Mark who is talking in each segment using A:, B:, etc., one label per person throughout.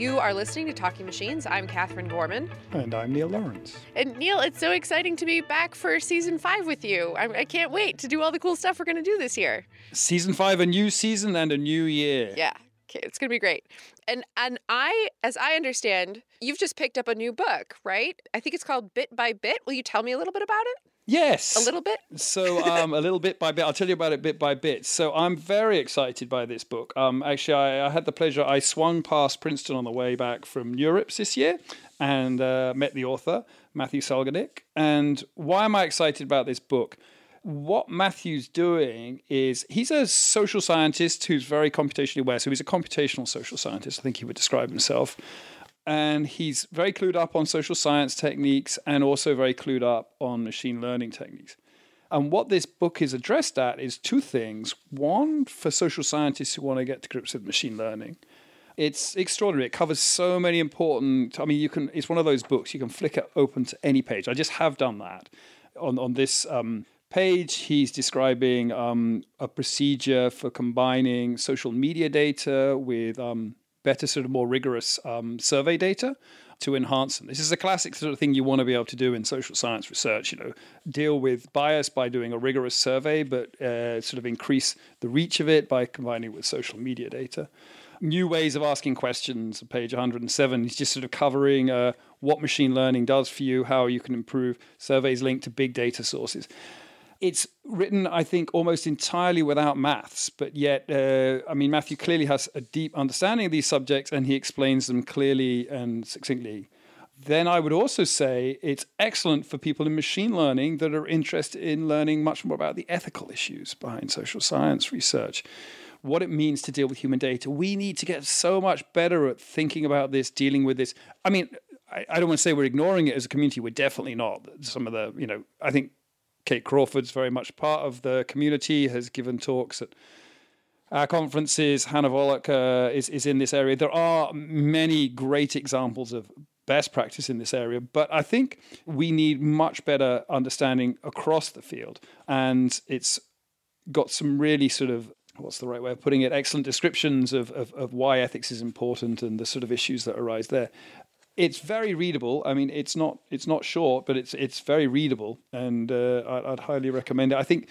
A: You are listening to Talking Machines. I'm Katherine Gorman.
B: And I'm Neil Lawrence.
A: And Neil, it's so exciting to be back for season five with you. I, I can't wait to do all the cool stuff we're going to do this year.
B: Season five, a new season and a new year.
A: Yeah. Okay, it's going to be great. And and I as I understand, you've just picked up a new book, right? I think it's called Bit by Bit. Will you tell me a little bit about it?
B: Yes.
A: A little bit?
B: So, um, a little bit by bit. I'll tell you about it bit by bit. So, I'm very excited by this book. Um, actually, I, I had the pleasure, I swung past Princeton on the way back from Europe this year and uh, met the author, Matthew Salganik. And why am I excited about this book? What Matthew's doing is he's a social scientist who's very computationally aware. So, he's a computational social scientist, I think he would describe himself and he's very clued up on social science techniques and also very clued up on machine learning techniques. And what this book is addressed at is two things. One, for social scientists who want to get to grips with machine learning. It's extraordinary. It covers so many important. I mean, you can. It's one of those books you can flick it open to any page. I just have done that. On on this um, page, he's describing um, a procedure for combining social media data with um, better, sort of more rigorous um, survey data to enhance them. This is a classic sort of thing you want to be able to do in social science research. You know, deal with bias by doing a rigorous survey, but uh, sort of increase the reach of it by combining it with social media data. New ways of asking questions. Page 107 He's just sort of covering uh, what machine learning does for you, how you can improve surveys linked to big data sources it's written, I think, almost entirely without maths, but yet, uh, I mean, Matthew clearly has a deep understanding of these subjects and he explains them clearly and succinctly. Then I would also say it's excellent for people in machine learning that are interested in learning much more about the ethical issues behind social science research, what it means to deal with human data. We need to get so much better at thinking about this, dealing with this. I mean, I, I don't want to say we're ignoring it as a community. We're definitely not. Some of the, you know, I think Kate Crawford's very much part of the community, has given talks at our conferences. Hannah Wallach uh, is, is in this area. There are many great examples of best practice in this area, but I think we need much better understanding across the field. And it's got some really sort of what's the right way of putting it excellent descriptions of, of, of why ethics is important and the sort of issues that arise there it's very readable. I mean, it's not it's not short, but it's it's very readable, and uh, I'd, I'd, highly recommend it. I think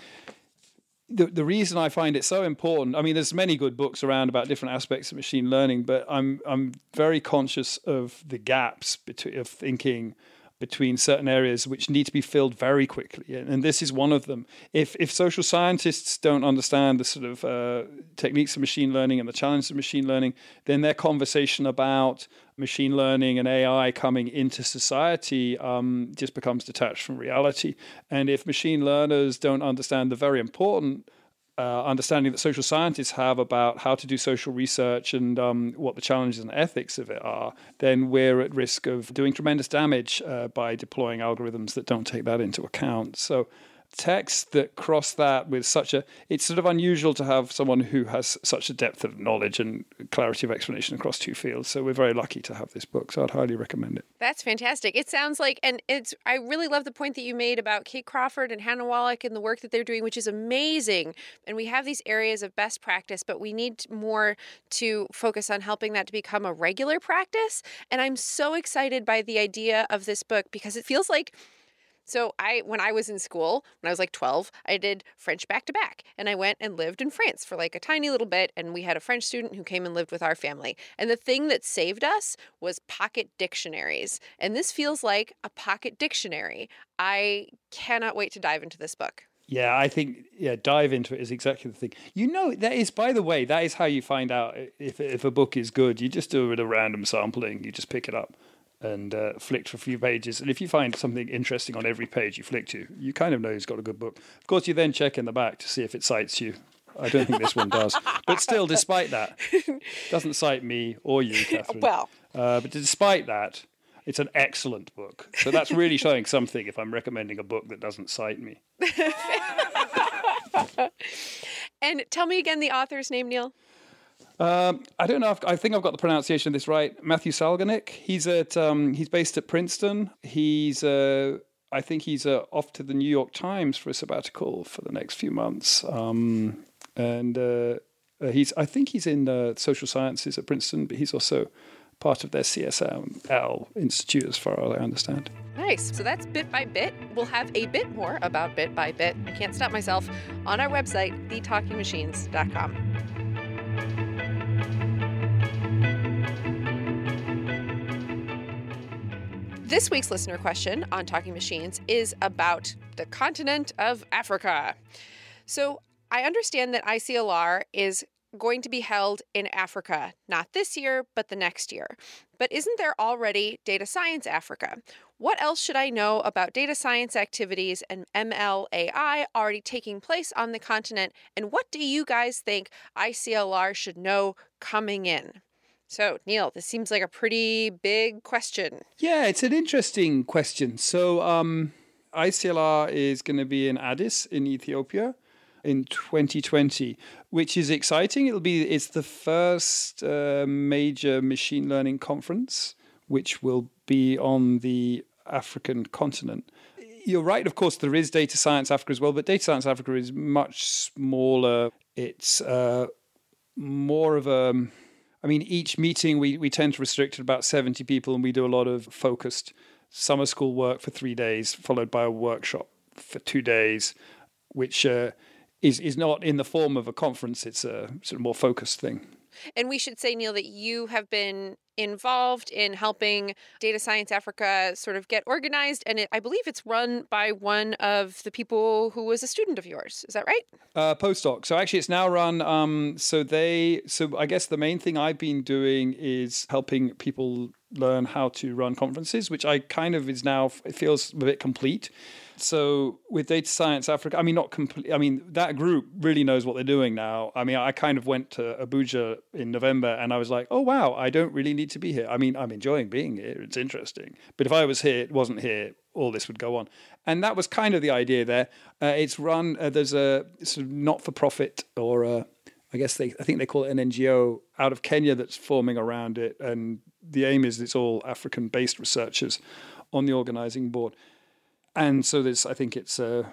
B: the the reason I find it so important. I mean, there's many good books around about different aspects of machine learning, but I'm I'm very conscious of the gaps between of thinking between certain areas which need to be filled very quickly, and this is one of them. If if social scientists don't understand the sort of uh, techniques of machine learning and the challenges of machine learning, then their conversation about machine learning and AI coming into society um, just becomes detached from reality. And if machine learners don't understand the very important uh, understanding that social scientists have about how to do social research and um, what the challenges and ethics of it are, then we're at risk of doing tremendous damage uh, by deploying algorithms that don't take that into account. So texts that cross that with such a it's sort of unusual to have someone who has such a depth of knowledge and clarity of explanation across two fields. So we're very lucky to have this book so i'd highly recommend it.
A: That's fantastic. It sounds like and it's i really love the point that you made about kate crawford and hannah wallach and the work that they're doing which is amazing. And we have these areas of best practice but we need more to focus on helping that to become a regular practice. And i'm so excited by the idea of this book because it feels like so I when I was in school, when I was like 12, I did French back to back and I went and lived in France for like a tiny little bit and we had a French student who came and lived with our family. And the thing that saved us was pocket dictionaries. And this feels like a pocket dictionary. I cannot wait to dive into this book.
B: Yeah, I think yeah, dive into it is exactly the thing. You know, that is by the way, that is how you find out if if a book is good. You just do a random sampling. You just pick it up and uh, flicked for a few pages. And if you find something interesting on every page you flick to, you kind of know he's got a good book. Of course, you then check in the back to see if it cites you. I don't think this one does. But still, despite that, doesn't cite me or you, Katherine.
A: Well.
B: Uh, but despite that, it's an excellent book. So that's really showing something if I'm recommending a book that doesn't cite me.
A: and tell me again the author's name, Neil.
B: Um, I don't know. If, I think I've got the pronunciation of this right. Matthew Salganik. He's at. Um, he's based at Princeton. He's. Uh, I think he's uh, off to the New York Times for a sabbatical for the next few months. Um, and uh, uh he's. I think he's in uh, social sciences at Princeton, but he's also part of their CSL Institute, as far as I understand.
A: Nice. So that's bit by bit. We'll have a bit more about bit by bit. I can't stop myself on our website, thetalkingmachines.com. This week's listener question on Talking Machines is about the continent of Africa. So I understand that ICLR is going to be held in Africa, not this year, but the next year. But isn't there already Data Science Africa? What else should I know about data science activities and MLAI already taking place on the continent? And what do you guys think ICLR should know coming in? So, Neil, this seems like a pretty big question.
B: Yeah, it's an interesting question. So, um, ICLR is going to be in Addis in Ethiopia in 2020, which is exciting. It'll be it's the first uh, major machine learning conference, which will be on the African continent. You're right, of course, there is Data Science Africa as well, but Data Science Africa is much smaller. It's uh, more of a I mean, each meeting we, we tend to restrict to about 70 people, and we do a lot of focused summer school work for three days, followed by a workshop for two days, which uh, is, is not in the form of a conference, it's a sort of more focused thing.
A: And we should say, Neil, that you have been involved in helping Data Science Africa sort of get organized. And it, I believe it's run by one of the people who was a student of yours. Is that right?
B: Uh, postdoc. So actually, it's now run. Um, so they. So I guess the main thing I've been doing is helping people learn how to run conferences, which I kind of is now. It feels a bit complete. So with Data Science Africa, I mean, not complete. I mean, that group really knows what they're doing now. I mean, I kind of went to Abuja in November, and I was like, oh wow, I don't really need to be here. I mean, I'm enjoying being here. It's interesting. But if I was here, it wasn't here, all this would go on. And that was kind of the idea there. Uh, it's run. Uh, there's a sort of not-for-profit or a, I guess they, I think they call it an NGO out of Kenya that's forming around it, and the aim is it's all African-based researchers on the organizing board and so there's I think it's a,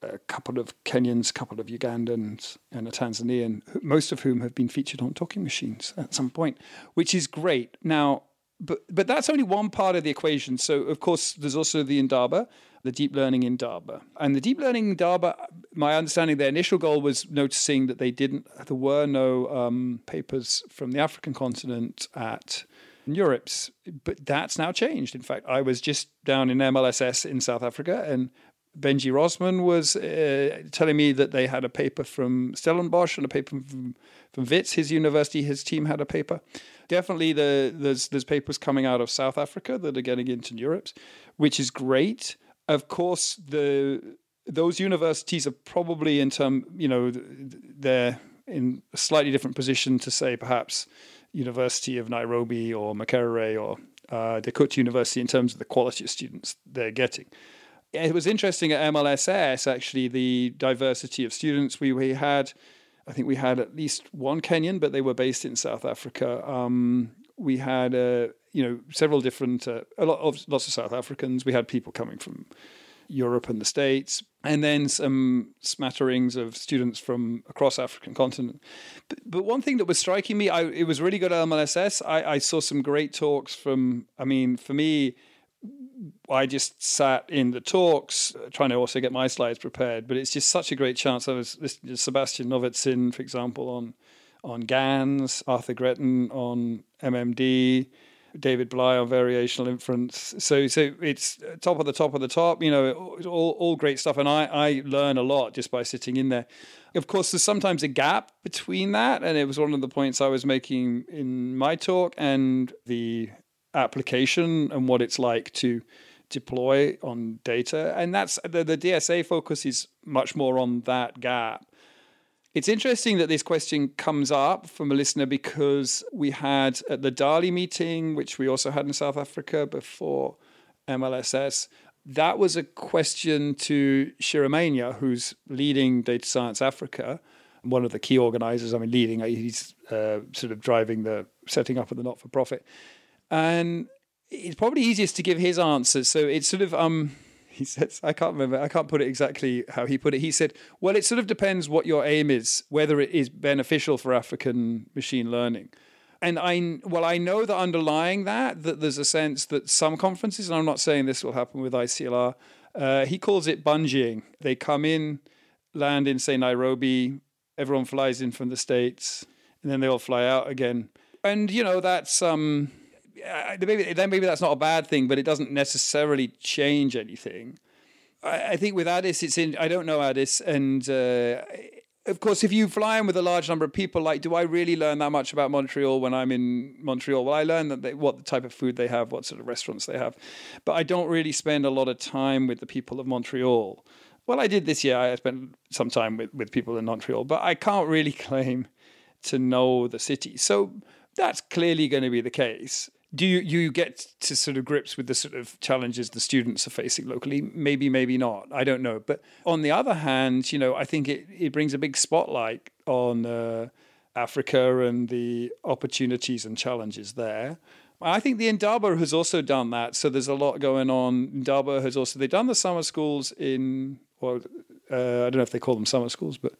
B: a couple of Kenyans, a couple of Ugandans, and a Tanzanian, most of whom have been featured on Talking Machines at some point, which is great. Now, but but that's only one part of the equation. So of course, there's also the Indaba, the deep learning Indaba, and the deep learning Indaba. My understanding, their initial goal was noticing that they didn't. There were no um, papers from the African continent at NeurIPS. But that's now changed. In fact, I was just down in MLSS in South Africa and Benji Rosman was uh, telling me that they had a paper from Stellenbosch and a paper from, from his university, his team had a paper. Definitely, the, there's there's papers coming out of South Africa that are getting into NeurIPS, which is great. Of course, the those universities are probably in term, you know, they're in a slightly different position to say perhaps University of Nairobi or Makerere or uh, Kut University in terms of the quality of students they're getting. It was interesting at MLSS, actually, the diversity of students. We, we had, I think we had at least one Kenyan, but they were based in South Africa. Um, we had, uh, you know, several different, uh, a lot of lots of South Africans. We had people coming from Europe and the States, and then some smatterings of students from across African continent. But, but one thing that was striking me, I, it was really good at MLSS. I, I saw some great talks from, I mean, for me, I just sat in the talks, uh, trying to also get my slides prepared. But it's just such a great chance. I was listening to Sebastian Nowozin, for example, on on GANs, Arthur Gretton on MMD, David Blei on variational inference. So so it's top of the top of the top. You know, all all great stuff, and I I learn a lot just by sitting in there. Of course, there's sometimes a gap between that, and it was one of the points I was making in my talk and the application and what it's like to deploy on data. And that's the, the DSA focus is much more on that gap. It's interesting that this question comes up from a listener because we had at the DALI meeting, which we also had in South Africa before MLSS, that was a question to Ciira Maina, who's leading Data Science Africa, one of the key organizers. I mean, leading, he's uh, sort of driving the setting up of the not for profit. And it's probably easiest to give his answers. So it's sort of, um, he says, I can't remember, I can't put it exactly how he put it. He said, well, it sort of depends what your aim is, whether it is beneficial for African machine learning. And I, well, I know that underlying that, that there's a sense that some conferences, and I'm not saying this will happen with ICLR, uh, he calls it bungeeing. They come in, land in, say, Nairobi, everyone flies in from the States, and then they all fly out again. And, you know, that's, um, maybe, then maybe that's not a bad thing, but it doesn't necessarily change anything. I, I think with Addis, it's in, I don't know Addis, and, uh, of course, if you fly in with a large number of people, like, do I really learn that much about Montreal when I'm in Montreal? Well, I learn that they, what type of food they have, what sort of restaurants they have, but I don't really spend a lot of time with the people of Montreal. Well, I did this year. I spent some time with, with people in Montreal, but I can't really claim to know the city. So that's clearly going to be the case do you you get to sort of grips with the sort of challenges the students are facing locally maybe maybe not i don't know but on the other hand you know i think it, it brings a big spotlight on uh, africa and the opportunities and challenges there I think the Indaba has also done that. So there's a lot going on. Indaba has also they've done the summer schools in, well, uh, I don't know if they call them summer schools, but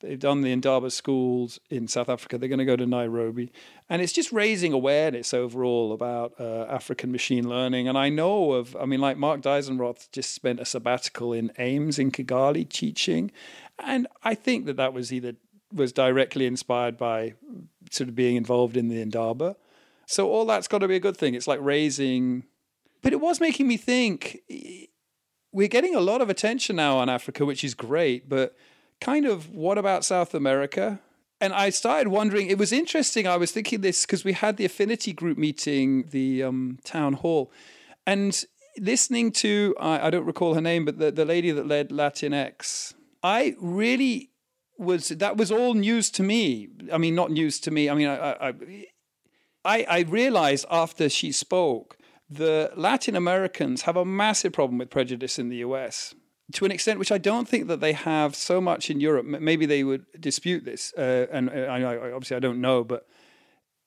B: They've done the Indaba schools in South Africa. They're going to go to Nairobi. And it's just raising awareness overall about uh, African machine learning. And I know of, I mean, like Marc Deisenroth just spent a sabbatical in AIMS in Kigali teaching. And I think that that was either was directly inspired by sort of being involved in the Indaba. So all that's got to be a good thing. It's like raising, but it was making me think we're getting a lot of attention now on Africa, which is great, but kind of what about South America? And I started wondering, it was interesting. I was thinking this because we had the affinity group meeting, the um, town hall, and listening to, I, I don't recall her name, but the, the lady that led Latinx, I really was, that was all news to me. I mean, not news to me. I mean, I, I, I realized after she spoke, the Latin Americans have a massive problem with prejudice in the US to an extent which I don't think that they have so much in Europe. Maybe they would dispute this, uh, and uh, I, I, obviously I don't know, but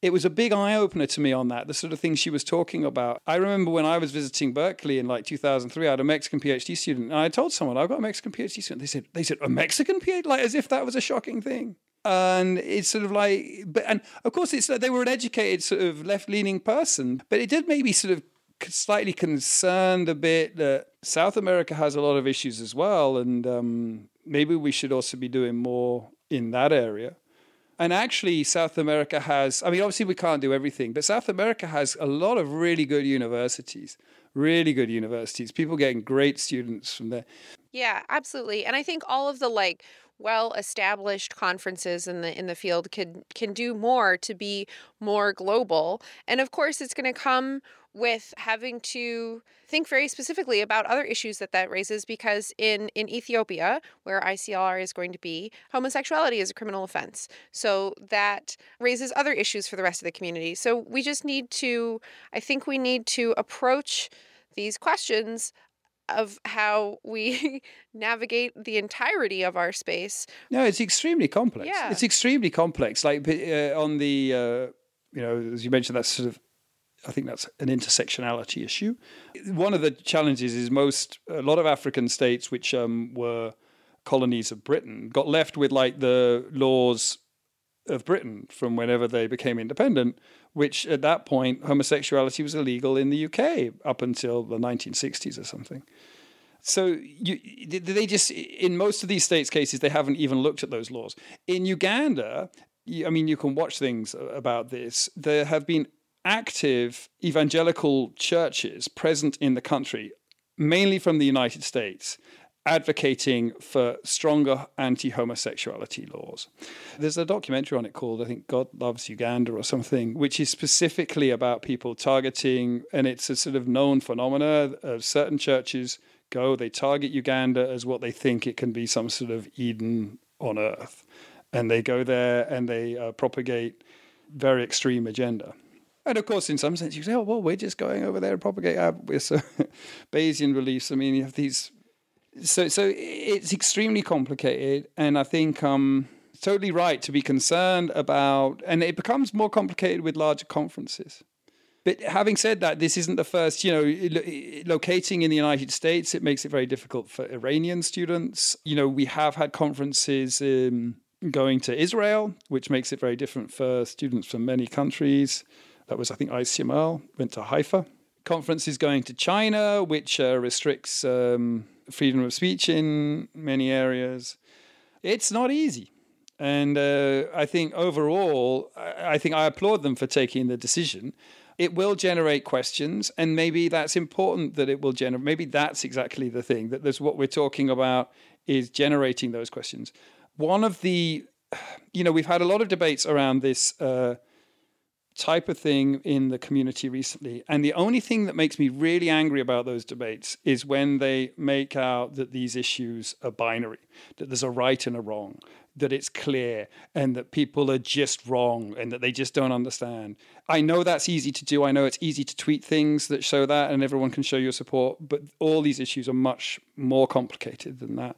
B: it was a big eye opener to me on that. The sort of thing she was talking about. I remember when I was visiting Berkeley in like 2003, I had a Mexican PhD student, and I told someone I've got a Mexican PhD student. They said, "They said a Mexican PhD," like as if that was a shocking thing. And it's sort of like, but and of course it's like they were an educated sort of left leaning person, but it did maybe sort of slightly concerned a bit that South America has a lot of issues as well, and um, maybe we should also be doing more in that area. And actually, South America has, I mean, obviously, we can't do everything, but South America has a lot of really good universities, really good universities, people getting great students from there.
A: Yeah, absolutely. And I think all of the like well established conferences in the in the field can can do more to be more global and of course it's going to come with having to think very specifically about other issues that that raises because in in Ethiopia where ICLR is going to be homosexuality is a criminal offense so that raises other issues for the rest of the community so we just need to I think we need to approach these questions of how we navigate the entirety of our space.
B: No, it's extremely complex. Yeah. It's extremely complex. Like uh, on the, uh, you know, as you mentioned, that's sort of, I think that's an intersectionality issue. One of the challenges is most, a lot of African states which um, were colonies of Britain got left with like the laws of Britain from whenever they became independent, which at that point homosexuality was illegal in the UK up until the 1960s or something. So you, they just in most of these states' cases they haven't even looked at those laws. In Uganda, I mean, you can watch things about this. There have been active evangelical churches present in the country, mainly from the United States, advocating for stronger anti homosexuality laws. There's a documentary on it called, I think, God Loves Uganda or something, which is specifically about people targeting, and it's a sort of known phenomena of certain churches go, they target Uganda as what they think it can be some sort of Eden on earth. And they go there and they uh, propagate very extreme agenda. And of course, in some sense, you say, oh, well, we're just going over there and propagate our Bayesian beliefs. I mean, you have these so so it's extremely complicated, and I think um, totally right to be concerned about, and it becomes more complicated with larger conferences. But having said that, this isn't the first. You know, locating in the United States, it makes it very difficult for Iranian students. You know, we have had conferences. Um, going to Israel, which makes it very different for students from many countries. That was, I think, ICML, went to Haifa. Conference is going to China, which uh, restricts um, freedom of speech in many areas. It's not easy. And uh, I think overall, I think I applaud them for taking the decision. It will generate questions, and maybe that's important that it will generate. Maybe that's exactly the thing that there's what we're talking about is generating those questions. One of the, you know, we've had a lot of debates around this uh, type of thing in the community recently, and the only thing that makes me really angry about those debates is when they make out that these issues are binary, that there's a right and a wrong, that it's clear and that people are just wrong and that they just don't understand. I know that's easy to do. I know it's easy to tweet things that show that and everyone can show your support, but all these issues are much more complicated than that.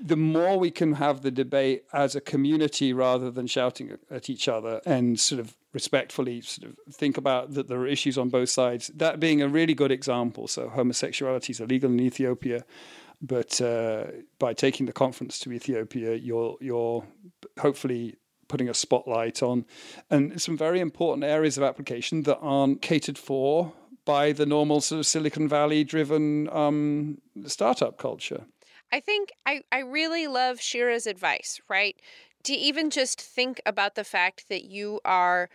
B: The more we can have the debate as a community rather than shouting at each other and sort of respectfully sort of think about that there are issues on both sides, that being a really good example. So homosexuality is illegal in Ethiopia but uh, by taking the conference to Ethiopia, you're you're hopefully putting a spotlight on and some very important areas of application that aren't catered for by the normal sort of Silicon Valley driven um, startup culture.
A: I think I, I really love Ciira's advice, right? To even just think about the fact that you are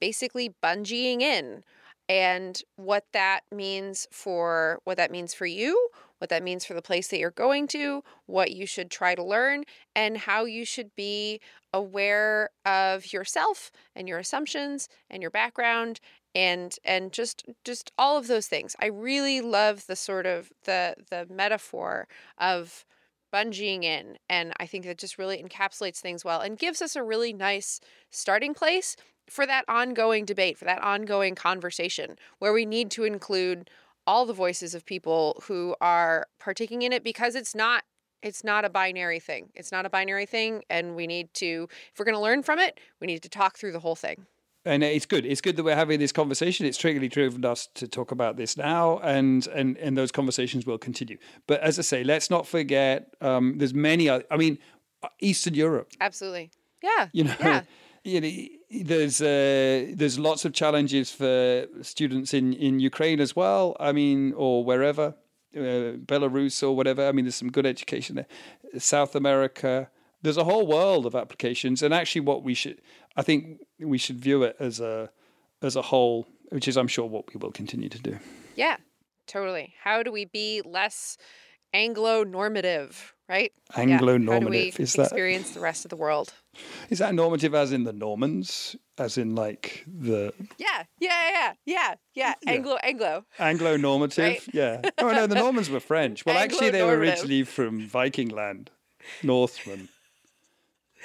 A: basically bungeeing in and what that means for what that means for you, what that means for the place that you're going to, what you should try to learn, and how you should be aware of yourself and your assumptions and your background and and just just all of those things. I really love the sort of the the metaphor of bungeeing in and I think that just really encapsulates things well and gives us a really nice starting place for that ongoing debate, for that ongoing conversation where we need to include all the voices of people who are partaking in it because it's not it's not a binary thing. It's not a binary thing and we need to if we're going to learn from it, we need to talk through the whole thing.
B: And it's good. It's good that we're having this conversation. It's triggerly driven us to talk about this now, and and and those conversations will continue. But as I say, let's not forget. Um, there's many. Other, I mean, Eastern Europe.
A: Absolutely. Yeah.
B: You know.
A: Yeah
B: you know, there's uh, there's lots of challenges for students in, in Ukraine as well. I mean, or wherever, uh, Belarus or whatever. I mean, there's some good education there. South America. There's a whole world of applications, and actually, what we should, I think, we should view it as a as a whole, which is, I'm sure, what we will continue to do.
A: Yeah, totally. How do we be less Anglo normative, right?
B: Anglo normative.
A: Yeah. How do we is experience that, the rest of the world?
B: Is that normative as in the Normans? As in like the
A: Yeah, yeah, yeah, yeah, yeah. Anglo Anglo.
B: Anglo normative. Right? Yeah. Oh no, the Normans were French. Well actually they were originally from Viking land. Northmen.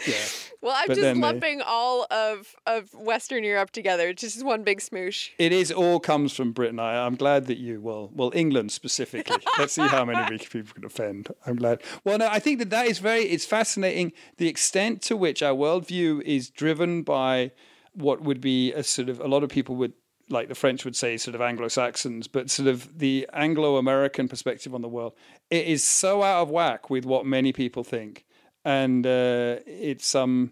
B: Yeah.
A: Well, I'm but just lumping they... all of, of Western Europe together. It's just one big smoosh.
B: It is all comes from Britain. I, I'm glad that you, well, well, England specifically. Let's see how many people can offend. I'm glad. Well, no, I think that that is very, it's fascinating the extent to which our worldview is driven by what would be a sort of, a lot of people would like the French would say, sort of Anglo Saxons, but sort of the Anglo American perspective on the world. It is so out of whack with what many people think and uh, it's um,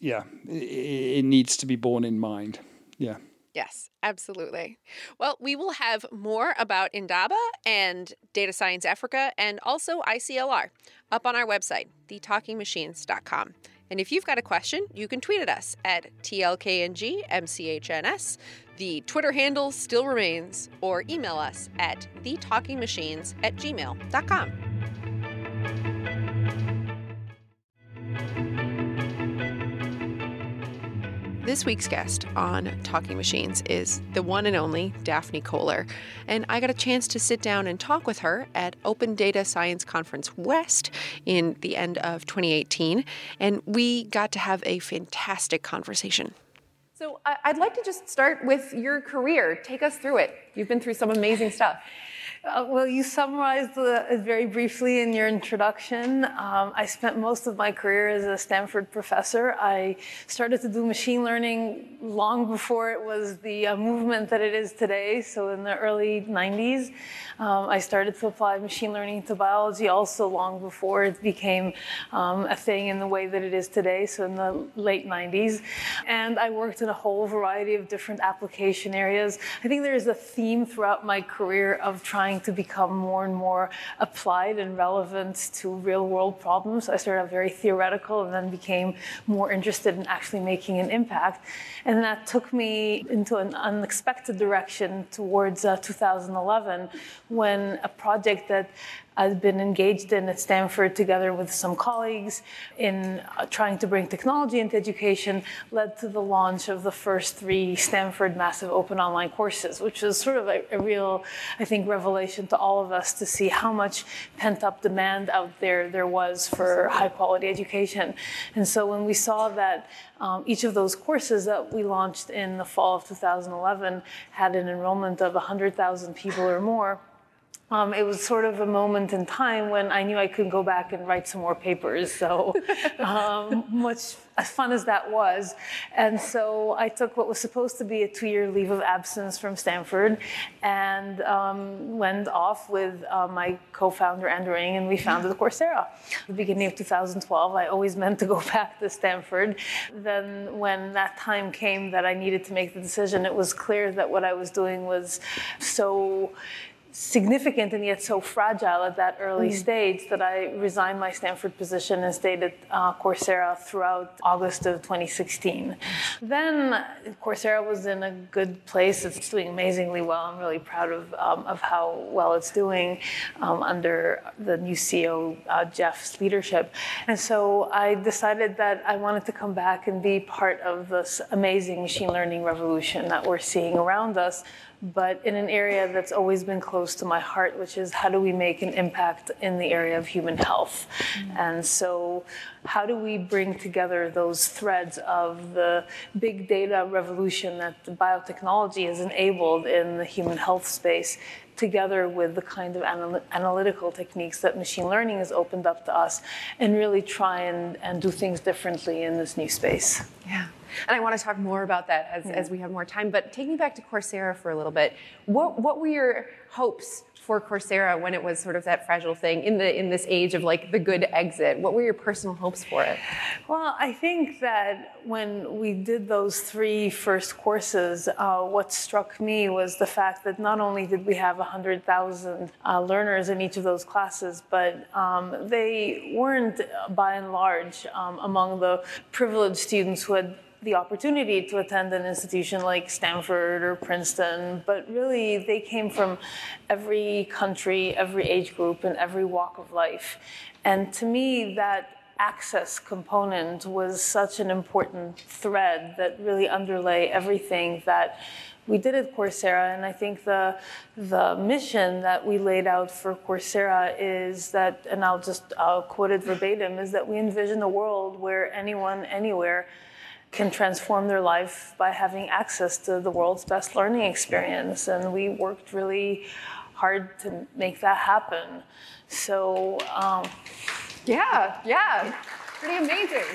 B: yeah, it, it needs to be borne in mind. Yeah.
A: Yes, absolutely. Well, we will have more about Indaba and Data Science Africa and also ICLR up on our website, thetalkingmachines.com. And if you've got a question, you can tweet at us at TLKNGMCHNS. The Twitter handle still remains, or email us at thetalkingmachines at gmail.com. This week's guest on Talking Machines is the one and only Daphne Koller, and I got a chance to sit down and talk with her at Open Data Science Conference West in the end of 2018, and we got to have a fantastic conversation. So, I'd like to just start with your career. Take us through it. You've been through some amazing stuff.
C: Uh, well, you summarized it very briefly in your introduction. Um, I spent most of my career as a Stanford professor. I started to do machine learning long before it was the uh, movement that it is today. So in the early 90s, um, I started to apply machine learning to biology also long before it became um, a thing in the way that it is today. So in the late 90s. And I worked in a whole variety of different application areas. I think there's a theme throughout my career of trying to become more and more applied and relevant to real world problems. I started out very theoretical and then became more interested in actually making an impact. And that took me into an unexpected direction towards uh, 2011 when a project that I've been engaged in at Stanford together with some colleagues in uh, trying to bring technology into education led to the launch of the first three Stanford massive open online courses, which was sort of a, a real, I think, revelation to all of us to see how much pent up demand out there there was for high quality education. And so when we saw that um, each of those courses that we launched in the fall of 2011 had an enrollment of 100,000 people or more, um, it was sort of a moment in time when I knew I could go back and write some more papers. So, um, much as fun as that was. And so I took what was supposed to be a two year leave of absence from Stanford and um, went off with uh, my co founder, Andrew Ng, and we founded Coursera. At the beginning of 2012, I always meant to go back to Stanford. Then, when that time came that I needed to make the decision, it was clear that what I was doing was so significant and yet so fragile at that early mm. stage that I resigned my Stanford position and stayed at uh, Coursera throughout August of 2016. Then Coursera was in a good place. It's doing amazingly well. I'm really proud of, um, of how well it's doing um, under the new CEO, uh, Jeff's leadership. And so I decided that I wanted to come back and be part of this amazing machine learning revolution that we're seeing around us but in an area that's always been close to my heart, which is how do we make an impact in the area of human health? Mm-hmm. And so, how do we bring together those threads of the big data revolution that biotechnology has enabled in the human health space? Together with the kind of anal- analytical techniques that machine learning has opened up to us, and really try and, and do things differently in this new space.
D: Yeah. And I want to talk more about that as, as we have more time. But take me back to Coursera for a little bit. What, what were your hopes for Coursera when it was sort of that fragile thing in the in this age of like the good exit? What were your personal hopes for it?
C: Well, I think that when we did those three first courses, uh, what struck me was the fact that not only did we have 100,000 uh, learners in each of those classes, but um, they weren't, by and large, um, among the privileged students who had the opportunity to attend an institution like Stanford or Princeton, but really they came from every country, every age group, and every walk of life. And to me, that access component was such an important thread that really underlay everything that we did at Coursera, and I think the the mission that we laid out for Coursera is that, and I'll just I'll quote it verbatim, is that we envision a world where anyone, anywhere can transform their life by having access to the world's best learning experience. And we worked really hard to make that happen. So, um,
D: yeah, yeah, pretty amazing.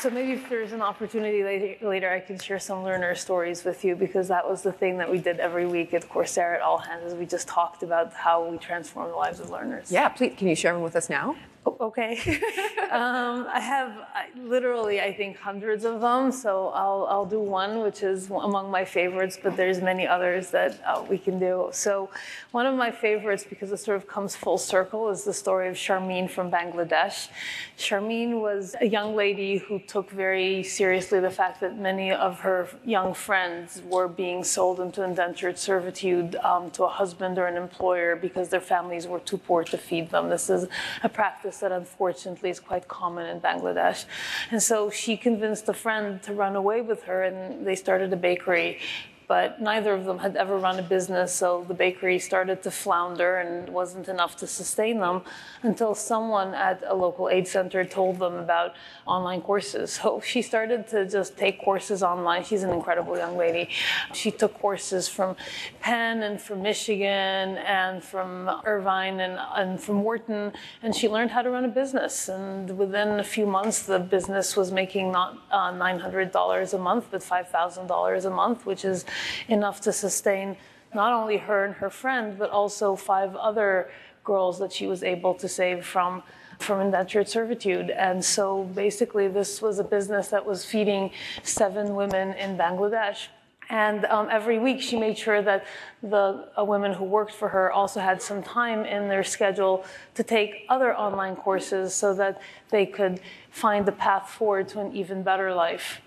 C: So maybe if there's an opportunity later, later, I can share some learner stories with you because that was the thing that we did every week at Coursera at All Hands. We just talked about how we transform the lives of learners.
D: Yeah, please, can you share them with us now?
C: Okay. um, I have I, literally, I think, hundreds of them. So I'll, I'll do one, which is among my favorites, but there's many others that uh, we can do. So one of my favorites, because it sort of comes full circle, is the story of Sharmeen from Bangladesh. Sharmeen was a young lady who took very seriously the fact that many of her young friends were being sold into indentured servitude um, to a husband or an employer because their families were too poor to feed them. This is a practice practice that unfortunately is quite common in Bangladesh. And so she convinced a friend to run away with her, and they started a bakery but neither of them had ever run a business, so the bakery started to flounder and wasn't enough to sustain them until someone at a local aid center told them about online courses. So she started to just take courses online. She's an incredible young lady. She took courses from Penn and from Michigan and from Irvine and, and from Wharton, and she learned how to run a business. And within a few months, the business was making not uh, $900 a month, but $5,000 a month, which is enough to sustain not only her and her friend, but also five other girls that she was able to save from from indentured servitude. And so basically, this was a business that was feeding seven women in Bangladesh. And um, every week, she made sure that the uh, women who worked for her also had some time in their schedule to take other online courses so that they could find the path forward to an even better life.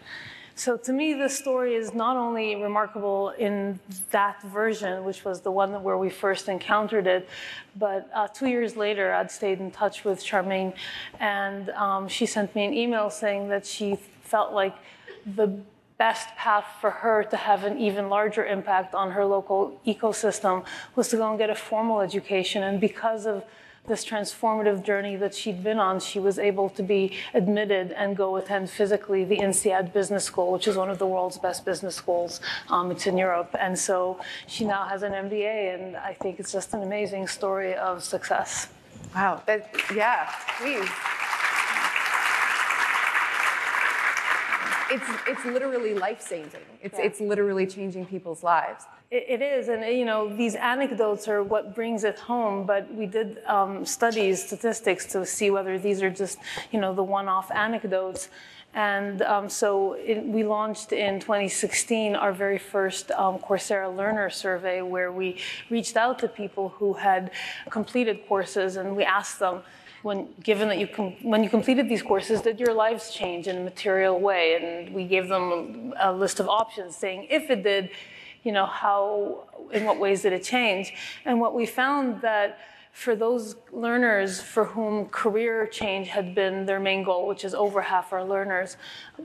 C: So to me, this story is not only remarkable in that version, which was the one where we first encountered it, but uh, two years later, I'd stayed in touch with Sharmeen, and um, she sent me an email saying that she felt like the best path for her to have an even larger impact on her local ecosystem was to go and get a formal education. And because of this transformative journey that she'd been on, she was able to be admitted and go attend physically the INSEAD Business School, which is one of the world's best business schools. Um, it's in Europe. And so she now has an MBA, and I think it's just an amazing story of success.
D: Wow. That, yeah, please. It's, it's literally life saving. It's, yeah. it's literally changing people's lives.
C: It is, and you know, these anecdotes are what brings it home. But we did um, studies, statistics to see whether these are just, you know, the one-off anecdotes. And um, so it, we launched in 2016 our very first um, Coursera Learner Survey, where we reached out to people who had completed courses, and we asked them, when given that you com- when you completed these courses, did your lives change in a material way? And we gave them a, a list of options, saying if it did you know, how, in what ways did it change? And what we found that for those learners for whom career change had been their main goal, which is over half our learners,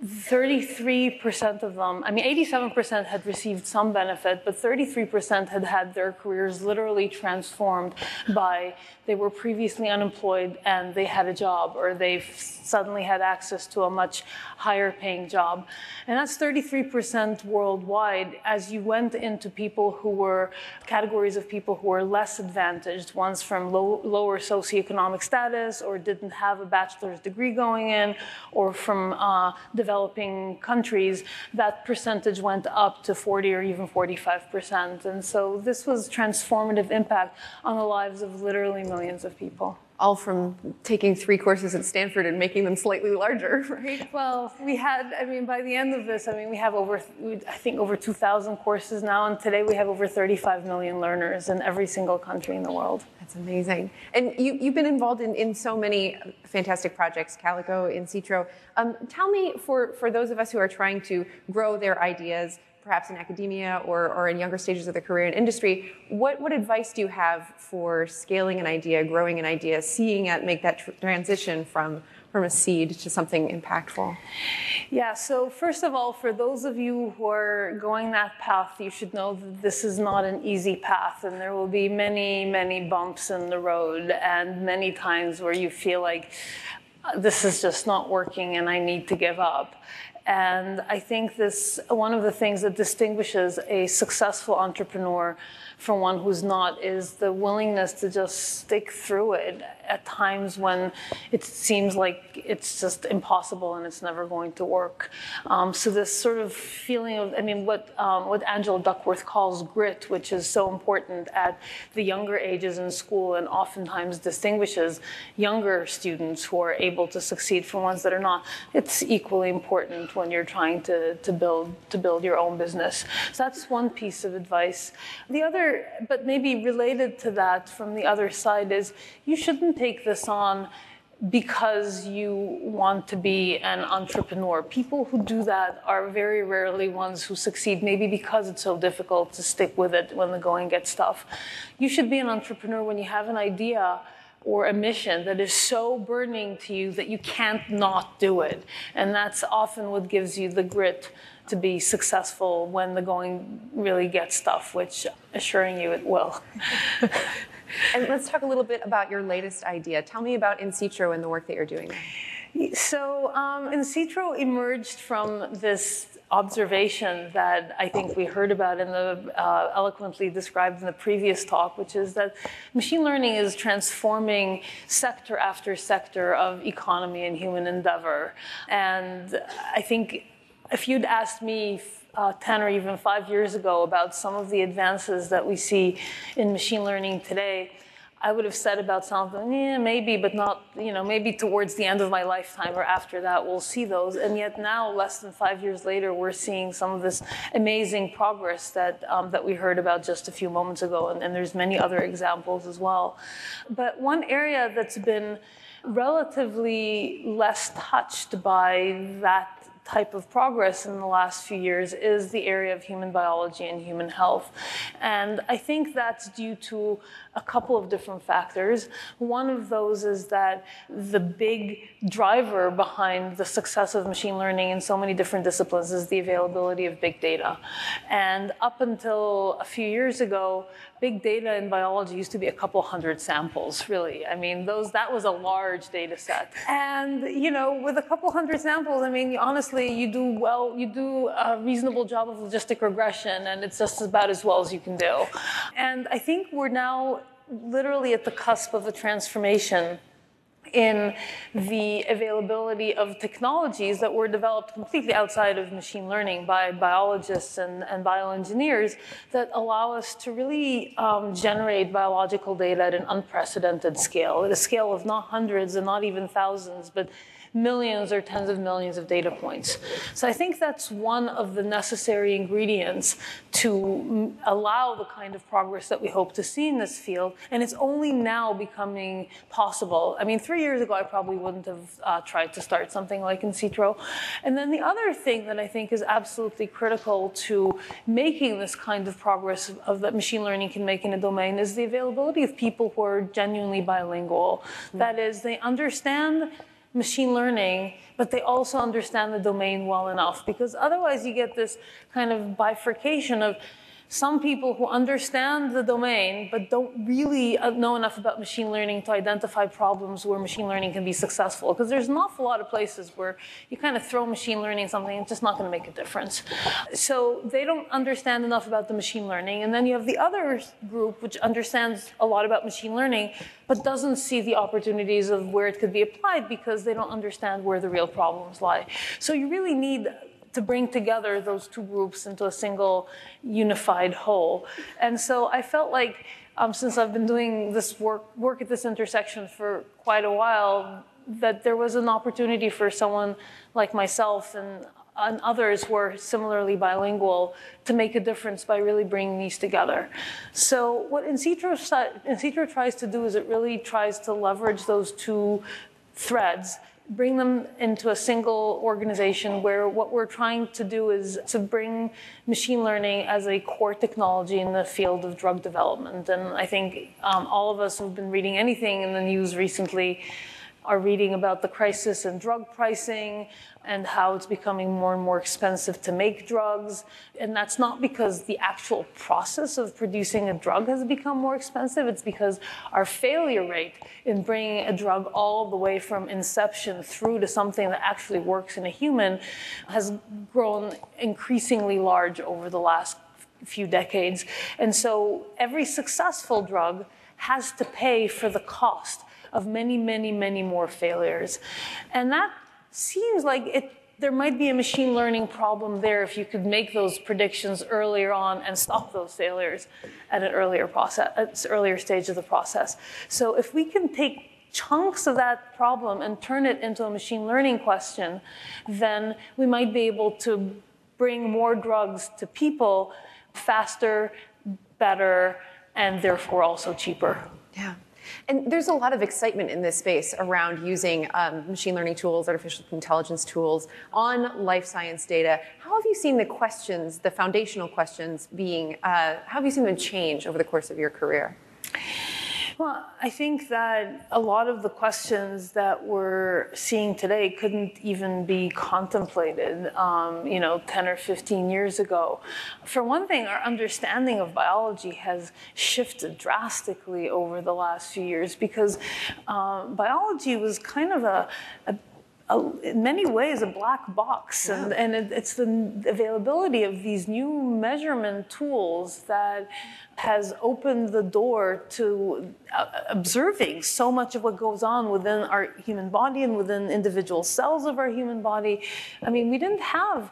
C: 33% of them, I mean, 87% had received some benefit, but 33% had had their careers literally transformed by they were previously unemployed and they had a job, or they suddenly had access to a much higher paying job. And that's 33% worldwide as you went into people who were categories of people who were less advantaged, ones from low, lower socioeconomic status or didn't have a bachelor's degree going in, or from uh, developing countries, that percentage went up to 40 or even 45%. And so this was transformative impact on the lives of literally millions of people
D: all from taking three courses at Stanford and making them slightly larger, right?
C: Well, we had, I mean, by the end of this, I mean, we have over, I think, over 2,000 courses now, and today we have over 35 million learners in every single country in the world.
D: That's amazing. And you, you've been involved in, in so many fantastic projects, Calico, Insitro. Um, tell me, for, for those of us who are trying to grow their ideas, perhaps in academia or, or in younger stages of their career in industry, what, what advice do you have for scaling an idea, growing an idea, seeing it make that tr- transition from, from a seed to something impactful?
C: Yeah, so first of all, for those of you who are going that path, you should know that this is not an easy path, and there will be many, many bumps in the road, and many times where you feel like this is just not working and I need to give up. And I think this one of the things that distinguishes a successful entrepreneur from one who's not is the willingness to just stick through it at times when it seems like it's just impossible and it's never going to work. Um, so this sort of feeling of, I mean, what um, what Angela Duckworth calls grit, which is so important at the younger ages in school and oftentimes distinguishes younger students who are able to succeed from ones that are not. It's equally important when you're trying to, to build to build your own business. So that's one piece of advice. The other but maybe related to that from the other side is you shouldn't take this on because you want to be an entrepreneur. People who do that are very rarely ones who succeed, maybe because it's so difficult to stick with it when the going gets tough. You should be an entrepreneur when you have an idea or a mission that is so burning to you that you can't not do it. And that's often what gives you the grit to be successful when the going really gets tough, which assuring you it will.
D: and let's talk a little bit about your latest idea. Tell me about Insitro and the work that you're doing.
C: So, um, Insitro emerged from this observation that I think we heard about in the uh, eloquently described in the previous talk, which is that machine learning is transforming sector after sector of economy and human endeavor. And I think if you'd asked me uh, 10 or even five years ago about some of the advances that we see in machine learning today, I would have said about something, yeah, maybe, but not, you know, maybe towards the end of my lifetime or after that, we'll see those. And yet now, less than five years later, we're seeing some of this amazing progress that, um, that we heard about just a few moments ago. And, and there's many other examples as well. But one area that's been relatively less touched by that type of progress in the last few years is the area of human biology and human health. And I think that's due to a couple of different factors. One of those is that the big driver behind the success of machine learning in so many different disciplines is the availability of big data. And up until a few years ago, big data in biology used to be a couple hundred samples, really. I mean, those that was a large data set. And, you know, with a couple hundred samples, I mean, honestly, you do well, you do a reasonable job of logistic regression, and it's just about as well as you can do. And I think we're now literally at the cusp of a transformation in the availability of technologies that were developed completely outside of machine learning by biologists and, and bioengineers that allow us to really um, generate biological data at an unprecedented scale, at a scale of not hundreds and not even thousands, but millions or tens of millions of data points. So I think that's one of the necessary ingredients to allow the kind of progress that we hope to see in this field. And it's only now becoming possible. I mean, three years ago, I probably wouldn't have uh, tried to start something like Insitro. And then the other thing that I think is absolutely critical to making this kind of progress of, of that machine learning can make in a domain is the availability of people who are genuinely bilingual. Mm-hmm. That is, they understand machine learning, but they also understand the domain well enough because otherwise you get this kind of bifurcation of some people who understand the domain but don't really uh, know enough about machine learning to identify problems where machine learning can be successful. Because there's an awful lot of places where you kind of throw machine learning something, it's just not going to make a difference. So they don't understand enough about the machine learning. And then you have the other group, which understands a lot about machine learning, but doesn't see the opportunities of where it could be applied because they don't understand where the real problems lie. So you really need to bring together those two groups into a single unified whole. And so I felt like um, since I've been doing this work, work at this intersection for quite a while, that there was an opportunity for someone like myself and, and others who are similarly bilingual to make a difference by really bringing these together. So what Insitro, Insitro tries to do is it really tries to leverage those two threads bring them into a single organization where what we're trying to do is to bring machine learning as a core technology in the field of drug development. And I think um, all of us who've been reading anything in the news recently are reading about the crisis in drug pricing and how it's becoming more and more expensive to make drugs. And that's not because the actual process of producing a drug has become more expensive, it's because our failure rate in bringing a drug all the way from inception through to something that actually works in a human has grown increasingly large over the last few decades. And so every successful drug has to pay for the cost of many, many, many more failures. And that seems like it there might be a machine learning problem there if you could make those predictions earlier on and stop those failures at an earlier process, at earlier stage of the process. So if we can take chunks of that problem and turn it into a machine learning question, then we might be able to bring more drugs to people faster, better, and therefore also cheaper.
D: Yeah. And there's a lot of excitement in this space around using um, machine learning tools, artificial intelligence tools on life science data. How have you seen the questions, the foundational questions being, uh, how have you seen them change over the course of your career?
C: Well, I think that a lot of the questions that we're seeing today couldn't even be contemplated, um, you know, 10 or 15 years ago. For one thing, our understanding of biology has shifted drastically over the last few years because um, biology was kind of a, a in many ways a black box yeah. and, and it, it's the availability of these new measurement tools that has opened the door to uh, observing so much of what goes on within our human body and within individual cells of our human body i mean we didn't have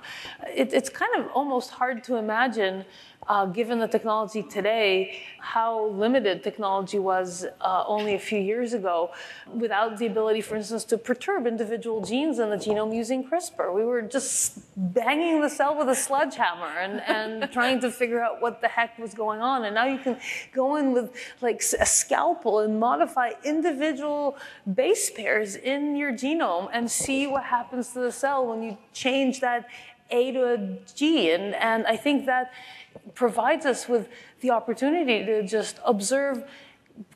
C: it, it's kind of almost hard to imagine uh, given the technology today, how limited technology was uh, only a few years ago, without the ability, for instance, to perturb individual genes in the genome using CRISPR. We were just banging the cell with a sledgehammer and, and trying to figure out what the heck was going on. And now you can go in with like a scalpel and modify individual base pairs in your genome and see what happens to the cell when you change that A to a G. And, and I think that provides us with the opportunity to just observe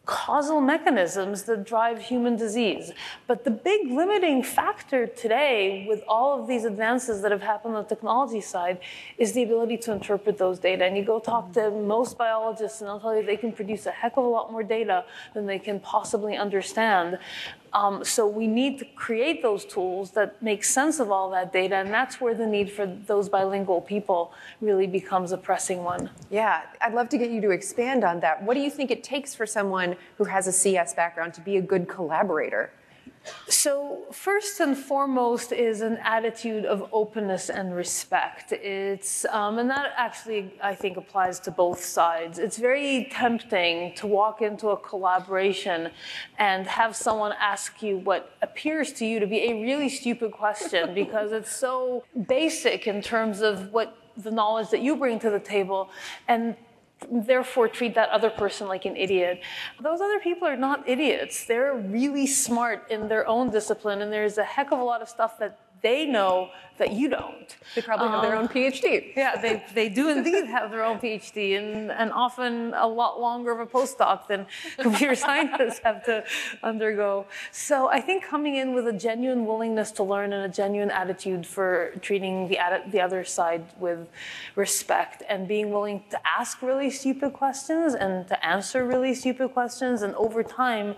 C: causal mechanisms that drive human disease. But the big limiting factor today, with all of these advances that have happened on the technology side, is the ability to interpret those data. And you go talk to most biologists, and they'll tell you they can produce a heck of a lot more data than they can possibly understand. Um, so we need to create those tools that make sense of all that data, and that's where the need for those bilingual people really becomes a pressing one.
D: Yeah, I'd love to get you to expand on that. What do you think it takes for someone who has a CS background to be a good collaborator?
C: So, first and foremost is an attitude of openness and respect. It's, um, and that actually, I think, applies to both sides. It's very tempting to walk into a collaboration and have someone ask you what appears to you to be a really stupid question because it's so basic in terms of what the knowledge that you bring to the table. And therefore treat that other person like an idiot. Those other people are not idiots. They're really smart in their own discipline, and there's a heck of a lot of stuff that they know that you don't.
D: They probably have their own um, PhD.
C: Yeah, they, they do indeed have their own PhD, and, and often a lot longer of a postdoc than computer scientists have to undergo. So I think coming in with a genuine willingness to learn and a genuine attitude for treating the, the other side with respect and being willing to ask really stupid questions and to answer really stupid questions, and over time,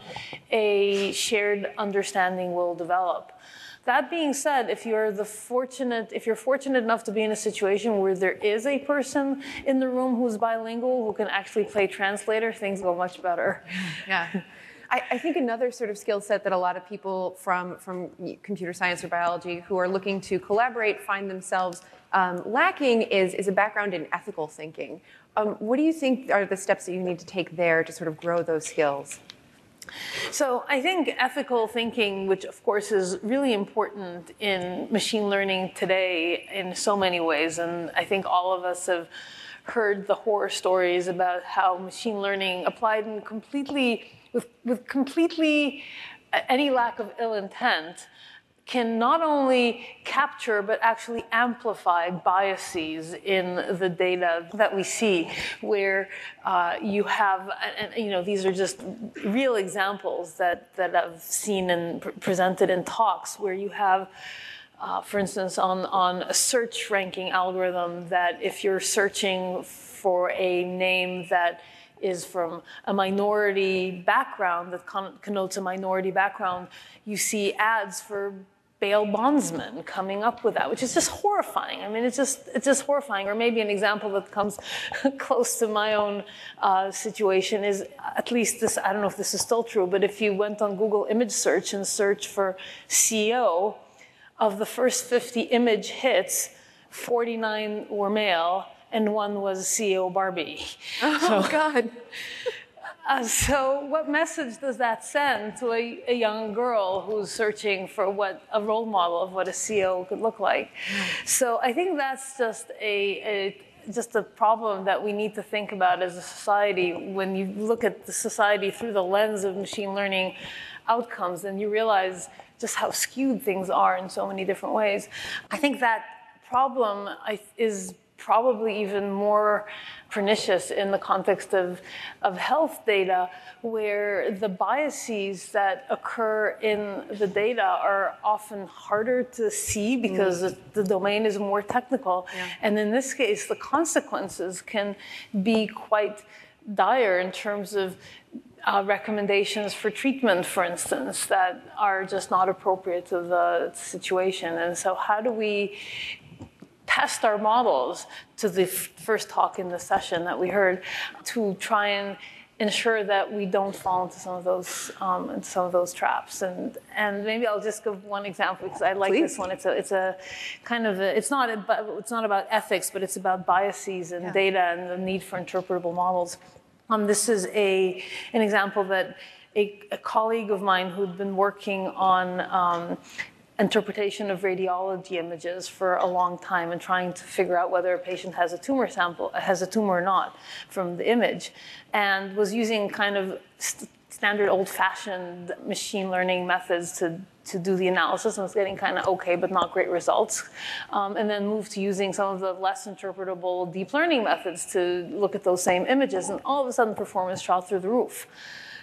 C: a shared understanding will develop. That being said, if you're the fortunate, if you're fortunate enough to be in a situation where there is a person in the room who's bilingual who can actually play translator, things go much better.
D: Yeah. I, I, think another sort of skill set that a lot of people from, from computer science or biology who are looking to collaborate find themselves um, lacking is, is a background in ethical thinking. Um, what do you think are the steps that you need to take there to sort of grow those skills?
C: So I think ethical thinking, which of course is really important in machine learning today in so many ways, and I think all of us have heard the horror stories about how machine learning applied in completely with, with completely any lack of ill intent can not only capture but actually amplify biases in the data that we see, where uh, you have, and, you know, these are just real examples that, that I've seen and pr- presented in talks, where you have. Uh, for instance, on, on a search ranking algorithm, that if you're searching for a name that is from a minority background that connotes a minority background, you see ads for bail bondsman coming up with that, which is just horrifying. I mean, it's just it's just horrifying. Or maybe an example that comes close to my own uh, situation is at least this. I don't know if this is still true, but if you went on Google image search and search for CEO, of the first 50 image hits, 49 were male and one was CEO Barbie.
D: Oh so, God.
C: Uh, so, what message does that send to a, a, young girl who's searching for what a role model of what a CEO could look like? So, I think that's just a, a just a problem that we need to think about as a society when you look at the society through the lens of machine learning outcomes and you realize just how skewed things are in so many different ways. I think that problem is probably even more pernicious in the context of, of health data, where the biases that occur in the data are often harder to see because mm. the domain is more technical. Yeah. And in this case, the consequences can be quite dire in terms of uh, recommendations for treatment, for instance, that are just not appropriate to the situation. And so, how do we test our models to the first talk in the session that we heard to try and ensure that we don't fall into some of those um, some of those traps and and maybe I'll just give one example because I like Please. this one it's a it's a kind of a, it's not a, it's not about ethics but it's about biases and yeah. data and the need for interpretable models um, this is a an example that a, a, colleague of mine who'd been working on um, interpretation of radiology images for a long time and trying to figure out whether a patient has a tumor sample, has a tumor or not from the image, and was using kind of st- standard old-fashioned machine learning methods to to do the analysis and was getting kind of okay but not great results um, and then moved to using some of the less interpretable deep learning methods to look at those same images and all of a sudden performance shot through the roof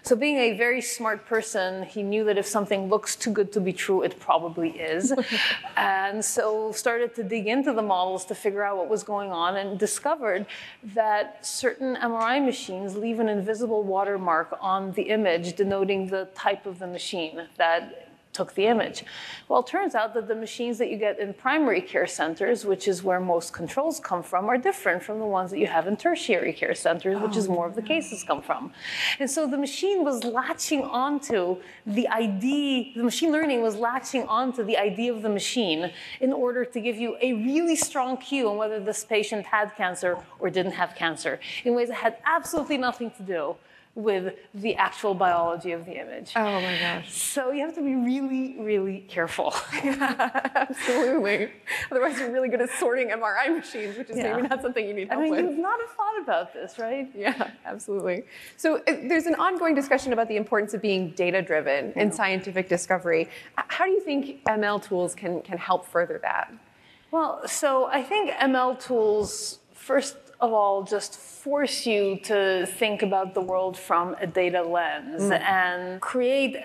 C: so, being a very smart person, he knew that if something looks too good to be true, it probably is. and so, started to dig into the models to figure out what was going on and discovered that certain MRI machines leave an invisible watermark on the image denoting the type of the machine that took the image. Well, it turns out that the machines that you get in primary care centers, which is where most controls come from, are different from the ones that you have in tertiary care centers, which oh, is more of the cases come from. And so the machine was latching onto the ID, the machine learning was latching onto the ID of the machine in order to give you a really strong cue on whether this patient had cancer or didn't have cancer in ways that had absolutely nothing to do with the actual biology of the image.
D: Oh my gosh.
C: So you have to be really, really careful.
D: yeah, absolutely. Otherwise, you're really good at sorting MRI machines, which is yeah. maybe not something you need help
C: I mean,
D: with.
C: You've not have thought about this, right?
D: Yeah, absolutely. So uh, there's an ongoing discussion about the importance of being data driven in scientific discovery. How do you think ML tools can, can help further that?
C: Well, so I think ML tools, first of all just force you to think about the world from a data lens mm. and create,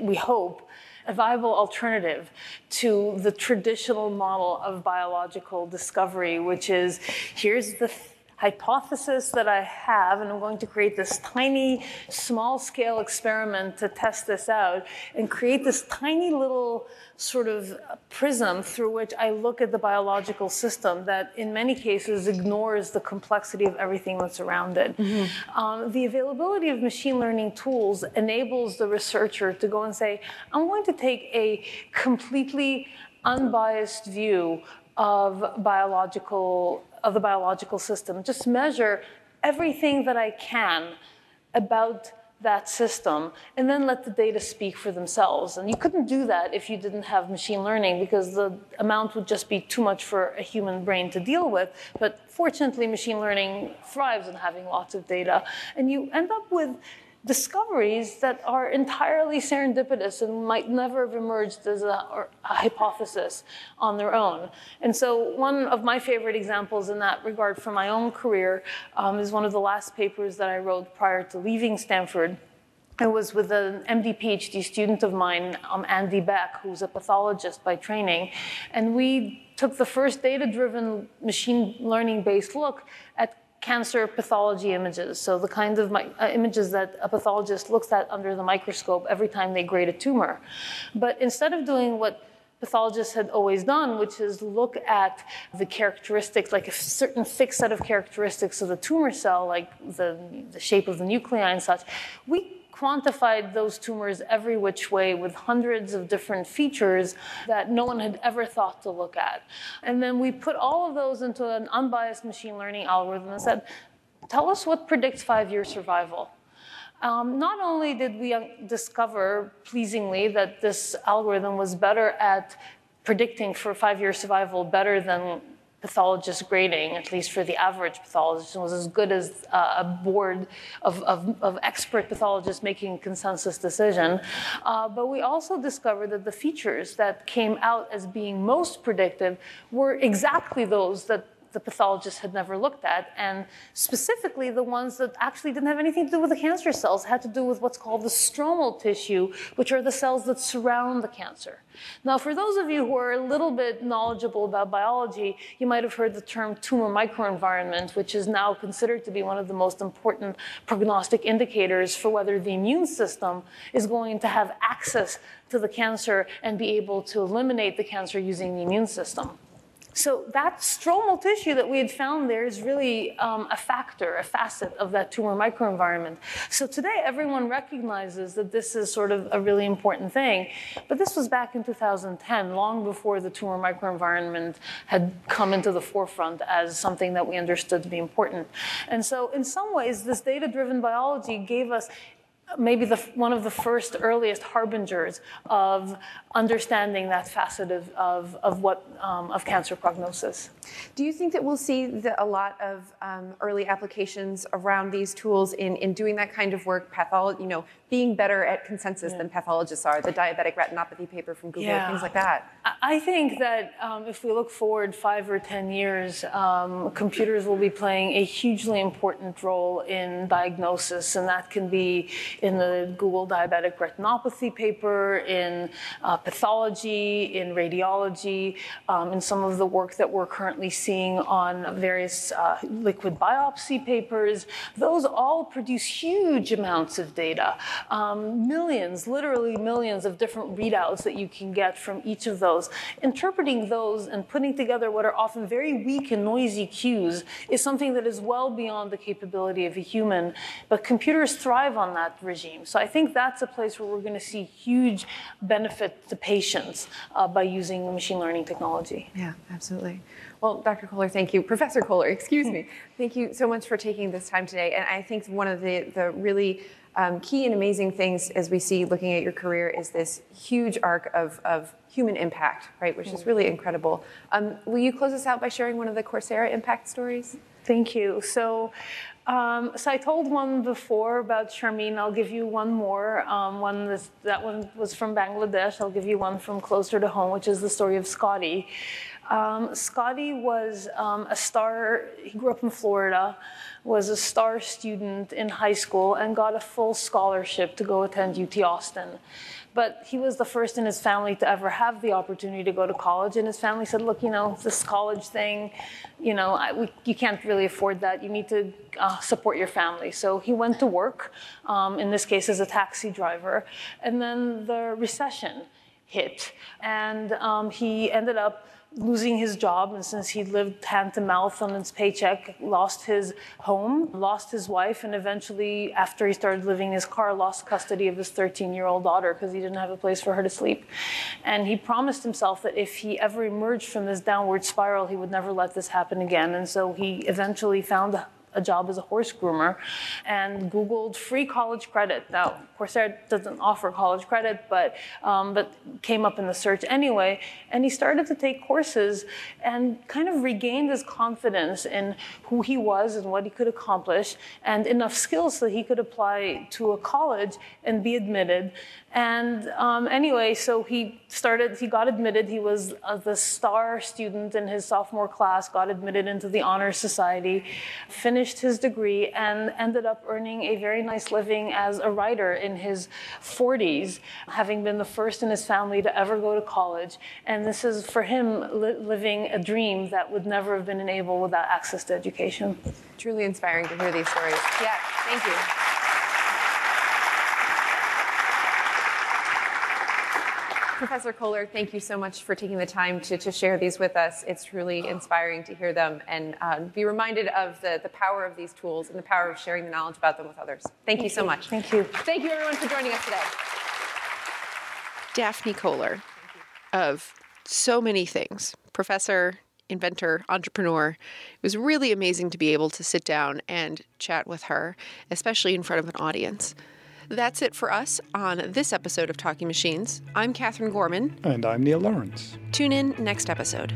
C: we hope, a viable alternative to the traditional model of biological discovery, which is here's the hypothesis that I have, and I'm going to create this tiny, small scale experiment to test this out and create this tiny little sort of prism through which I look at the biological system that in many cases ignores the complexity of everything that's around it. Mm-hmm. Um, the availability of machine learning tools enables the researcher to go and say, I'm going to take a completely unbiased view of biological of the biological system. Just measure everything that I can about that system and then let the data speak for themselves. And you couldn't do that if you didn't have machine learning because the amount would just be too much for a human brain to deal with. But fortunately, machine learning thrives on having lots of data. And you end up with discoveries that are entirely serendipitous and might never have emerged as a, a, hypothesis on their own. And so, one of my favorite examples in that regard from my own career um, is one of the last papers that I wrote prior to leaving Stanford. I was with an MD PhD student of mine, um, Andy Beck, who's a pathologist by training, and we took the first data driven machine learning based look at cancer pathology images, so the kind of uh, images that a pathologist looks at under the microscope every time they grade a tumor. But instead of doing what pathologists had always done, which is look at the characteristics, like a certain fixed set of characteristics of the tumor cell, like the, the shape of the nuclei and such, we quantified those tumors every which way with hundreds of different features that no one had ever thought to look at. And then we put all of those into an unbiased machine learning algorithm and said, tell us what predicts five year survival. Um, not only did we discover, pleasingly, that this algorithm was better at predicting for five year survival better than pathologist grading, at least for the average pathologist, was as good as uh, a board of, of, of, expert pathologists making a consensus decision. Uh, but we also discovered that the features that came out as being most predictive were exactly those that the pathologists had never looked at, and specifically the ones that actually didn't have anything to do with the cancer cells, had to do with what's called the stromal tissue, which are the cells that surround the cancer. Now, for those of you who are a little bit knowledgeable about biology, you might have heard the term tumor microenvironment, which is now considered to be one of the most important prognostic indicators for whether the immune system is going to have access to the cancer and be able to eliminate the cancer using the immune system. So that stromal tissue that we had found there is really um, a factor, a facet of that tumor microenvironment. So today, everyone recognizes that this is sort of a really important thing. But this was back in 2010, long before the tumor microenvironment had come into the forefront as something that we understood to be important. And so, in some ways, this data driven biology gave us maybe the, one of the first earliest harbingers of understanding that facet of, of, of what um, of cancer prognosis.
D: Do you think that we'll see the, a lot of um, early applications around these tools in, in doing that kind of work, pathology, you know, being better at consensus yeah. than pathologists are, the diabetic retinopathy paper from Google, yeah. things like that?
C: I think that um, if we look forward five or 10 years, um, computers will be playing a hugely important role in diagnosis, and that can be in the Google diabetic retinopathy paper, in uh, pathology, in radiology, um, in some of the work that we're currently seeing on various uh, liquid biopsy papers. Those all produce huge amounts of data, um, millions, literally millions of different readouts that you can get from each of those. Interpreting those and putting together what are often very weak and noisy cues is something that is well beyond the capability of a human, but computers thrive on that regime. So I think that's a place where we're going to see huge benefit to patients uh, by using machine learning technology.
D: Yeah, absolutely. Well, Dr. Koller, thank you. Professor Koller, excuse me. Thank you so much for taking this time today. And I think one of the, the really um, key and amazing things as we see looking at your career is this huge arc of, of human impact, right, which is really incredible. Um, will you close us out by sharing one of the Coursera impact stories?
C: Thank you. So um, so I told one before about Sharmeen. I'll give you one more. Um, one that one was from Bangladesh. I'll give you one from closer to home, which is the story of Scotty. Um, Scotty was um, a star. He grew up in Florida, was a star student in high school, and got a full scholarship to go attend UT Austin. But he was the first in his family to ever have the opportunity to go to college. And his family said, look, you know, this college thing, you know, I, we, you can't really afford that. You need to uh, support your family. So he went to work, um, in this case as a taxi driver. And then the recession hit. And um, he ended up losing his job, and since he lived hand to mouth on his paycheck, lost his home, lost his wife, and eventually, after he started living in his car, lost custody of his 13 year old daughter because he didn't have a place for her to sleep. And he promised himself that if he ever emerged from this downward spiral, he would never let this happen again. And so he eventually found a job as a horse groomer and Googled free college credit. Now, Coursera doesn't offer college credit, but, um, but came up in the search anyway. And he started to take courses and kind of regained his confidence in who he was and what he could accomplish and enough skills that he could apply to a college and be admitted. And um, anyway, so he started, he got admitted. He was uh, the star student in his sophomore class, got admitted into the Honor Society, finished his degree, and ended up earning a very nice living as a writer in his 40s, having been the first in his family to ever go to college. And this is for him li- living a dream that would never have been enabled without access to education.
D: Truly inspiring to hear these stories. Yeah, thank you. Professor Koller, thank you so much for taking the time to, to share these with us. It's truly inspiring to hear them and uh, be reminded of the, the power of these tools and the power of sharing the knowledge about them with others. Thank, thank you so much.
C: Thank you.
D: Thank you, everyone, for joining us today.
A: Daphne Koller of so many things, professor, inventor, entrepreneur. It was really amazing to be able to sit down and chat with her, especially in front of an audience. That's it for us on this episode of Talking Machines. I'm Katherine Gorman.
B: And I'm Neil Lawrence.
A: Tune in next episode.